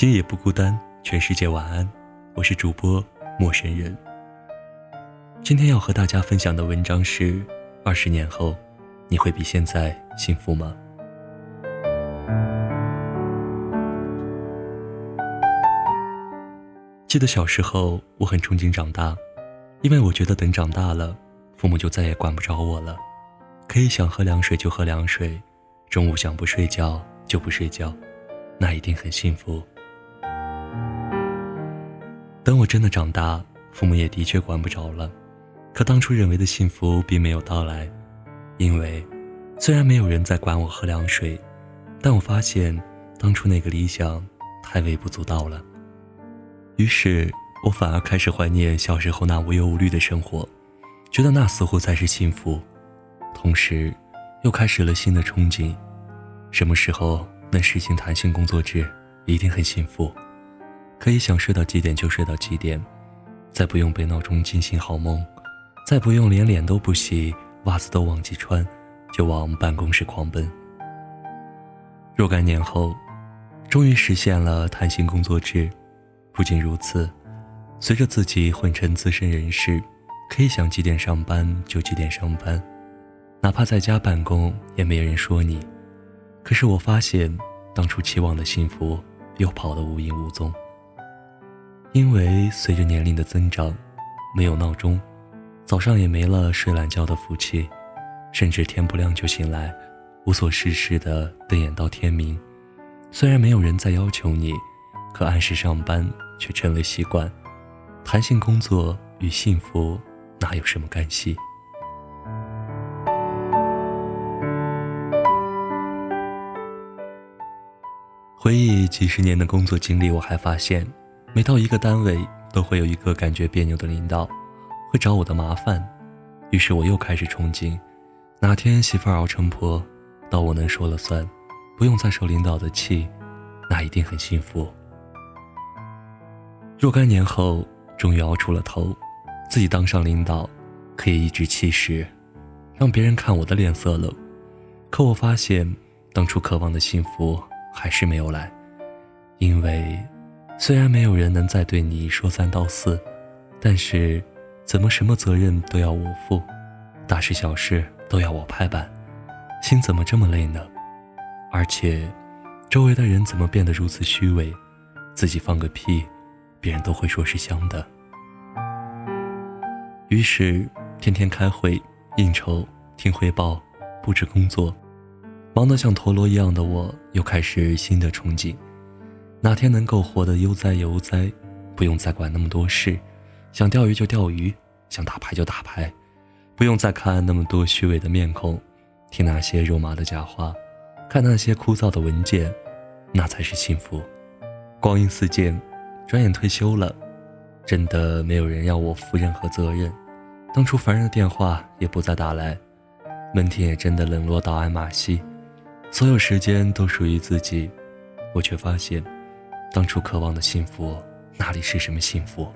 今夜不孤单，全世界晚安。我是主播陌生人。今天要和大家分享的文章是：二十年后，你会比现在幸福吗？记得小时候，我很憧憬长大，因为我觉得等长大了，父母就再也管不着我了，可以想喝凉水就喝凉水，中午想不睡觉就不睡觉，那一定很幸福。等我真的长大，父母也的确管不着了。可当初认为的幸福并没有到来，因为虽然没有人在管我喝凉水，但我发现当初那个理想太微不足道了。于是我反而开始怀念小时候那无忧无虑的生活，觉得那似乎才是幸福。同时，又开始了新的憧憬：什么时候能实行弹性工作制，一定很幸福。可以想睡到几点就睡到几点，再不用被闹钟惊醒好梦，再不用连脸都不洗，袜子都忘记穿，就往办公室狂奔。若干年后，终于实现了弹性工作制。不仅如此，随着自己混成资深人士，可以想几点上班就几点上班，哪怕在家办公也没人说你。可是我发现，当初期望的幸福又跑得无影无踪。因为随着年龄的增长，没有闹钟，早上也没了睡懒觉的福气，甚至天不亮就醒来，无所事事的瞪眼到天明。虽然没有人再要求你，可按时上班却成了习惯。弹性工作与幸福哪有什么干系？回忆几十年的工作经历，我还发现。每到一个单位，都会有一个感觉别扭的领导，会找我的麻烦。于是我又开始憧憬，哪天媳妇儿熬成婆，到我能说了算，不用再受领导的气，那一定很幸福。若干年后，终于熬出了头，自己当上领导，可以颐指气使，让别人看我的脸色了。可我发现，当初渴望的幸福还是没有来，因为。虽然没有人能再对你说三道四，但是，怎么什么责任都要我负，大事小事都要我拍板，心怎么这么累呢？而且，周围的人怎么变得如此虚伪？自己放个屁，别人都会说是香的。于是，天天开会、应酬、听汇报、布置工作，忙得像陀螺一样的我，又开始新的憧憬。哪天能够活得悠哉悠哉，不用再管那么多事，想钓鱼就钓鱼，想打牌就打牌，不用再看那么多虚伪的面孔，听那些肉麻的假话，看那些枯燥的文件，那才是幸福。光阴似箭，转眼退休了，真的没有人要我负任何责任。当初烦人的电话也不再打来，门庭也真的冷落到爱马仕，所有时间都属于自己，我却发现。当初渴望的幸福，哪里是什么幸福？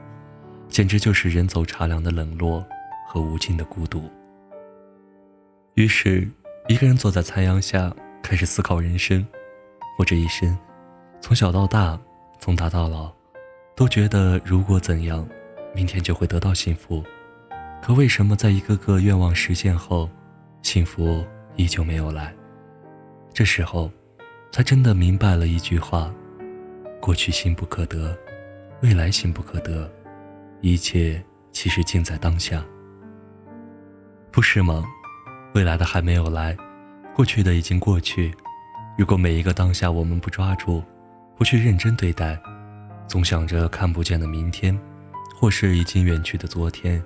简直就是人走茶凉的冷落和无尽的孤独。于是，一个人坐在残阳下，开始思考人生。我这一生，从小到大，从大到老，都觉得如果怎样，明天就会得到幸福。可为什么在一个个愿望实现后，幸福依旧没有来？这时候，才真的明白了一句话。过去心不可得，未来心不可得，一切其实尽在当下，不是吗？未来的还没有来，过去的已经过去，如果每一个当下我们不抓住，不去认真对待，总想着看不见的明天，或是已经远去的昨天，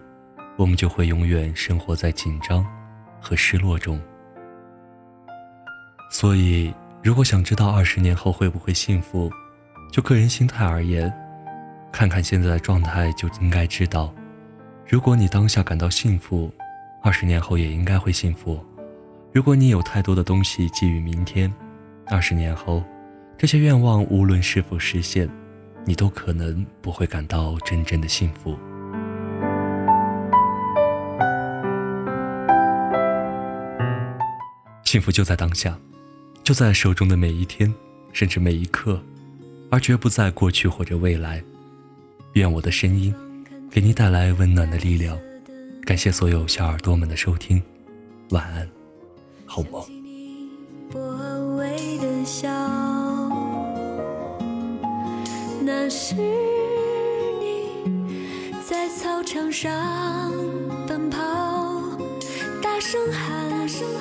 我们就会永远生活在紧张和失落中。所以，如果想知道二十年后会不会幸福，就个人心态而言，看看现在的状态就应该知道，如果你当下感到幸福，二十年后也应该会幸福。如果你有太多的东西寄予明天，二十年后，这些愿望无论是否实现，你都可能不会感到真正的幸福。幸福就在当下，就在手中的每一天，甚至每一刻，而绝不在过去或者未来。愿我的声音给你带来温暖的力量。感谢所有小耳朵们的收听，晚安，好梦。笑，那是你在操场上奔跑，大声喊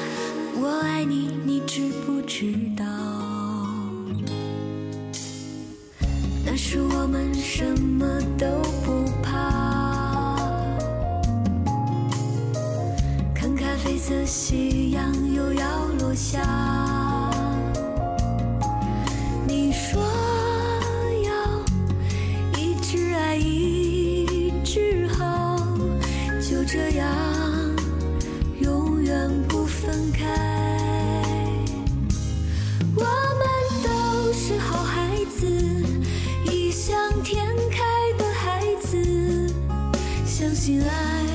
“我爱你”，你知不知道？什么都不怕，看咖啡色夕阳又要落下。相信爱。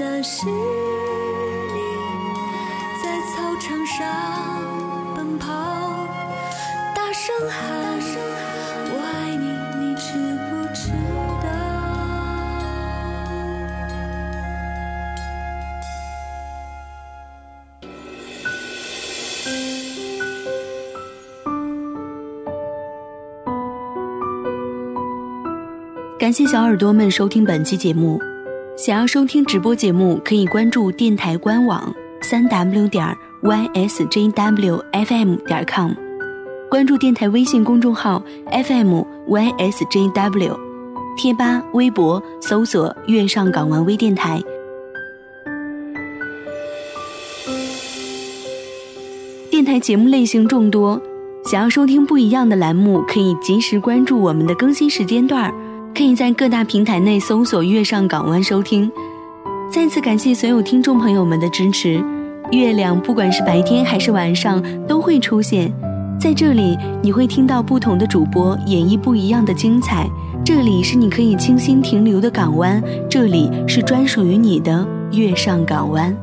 那是你在操场上奔跑，大声喊“我爱你”，你知不知道？感谢小耳朵们收听本期节目。想要收听直播节目，可以关注电台官网三 w 点 ysjwfm 点 com，关注电台微信公众号 fm ysjw，贴吧、微博搜索“月上港湾微电台”。电台节目类型众多，想要收听不一样的栏目，可以及时关注我们的更新时间段可以在各大平台内搜索“月上港湾”收听。再次感谢所有听众朋友们的支持。月亮不管是白天还是晚上都会出现在这里，你会听到不同的主播演绎不一样的精彩。这里是你可以清新停留的港湾，这里是专属于你的月上港湾。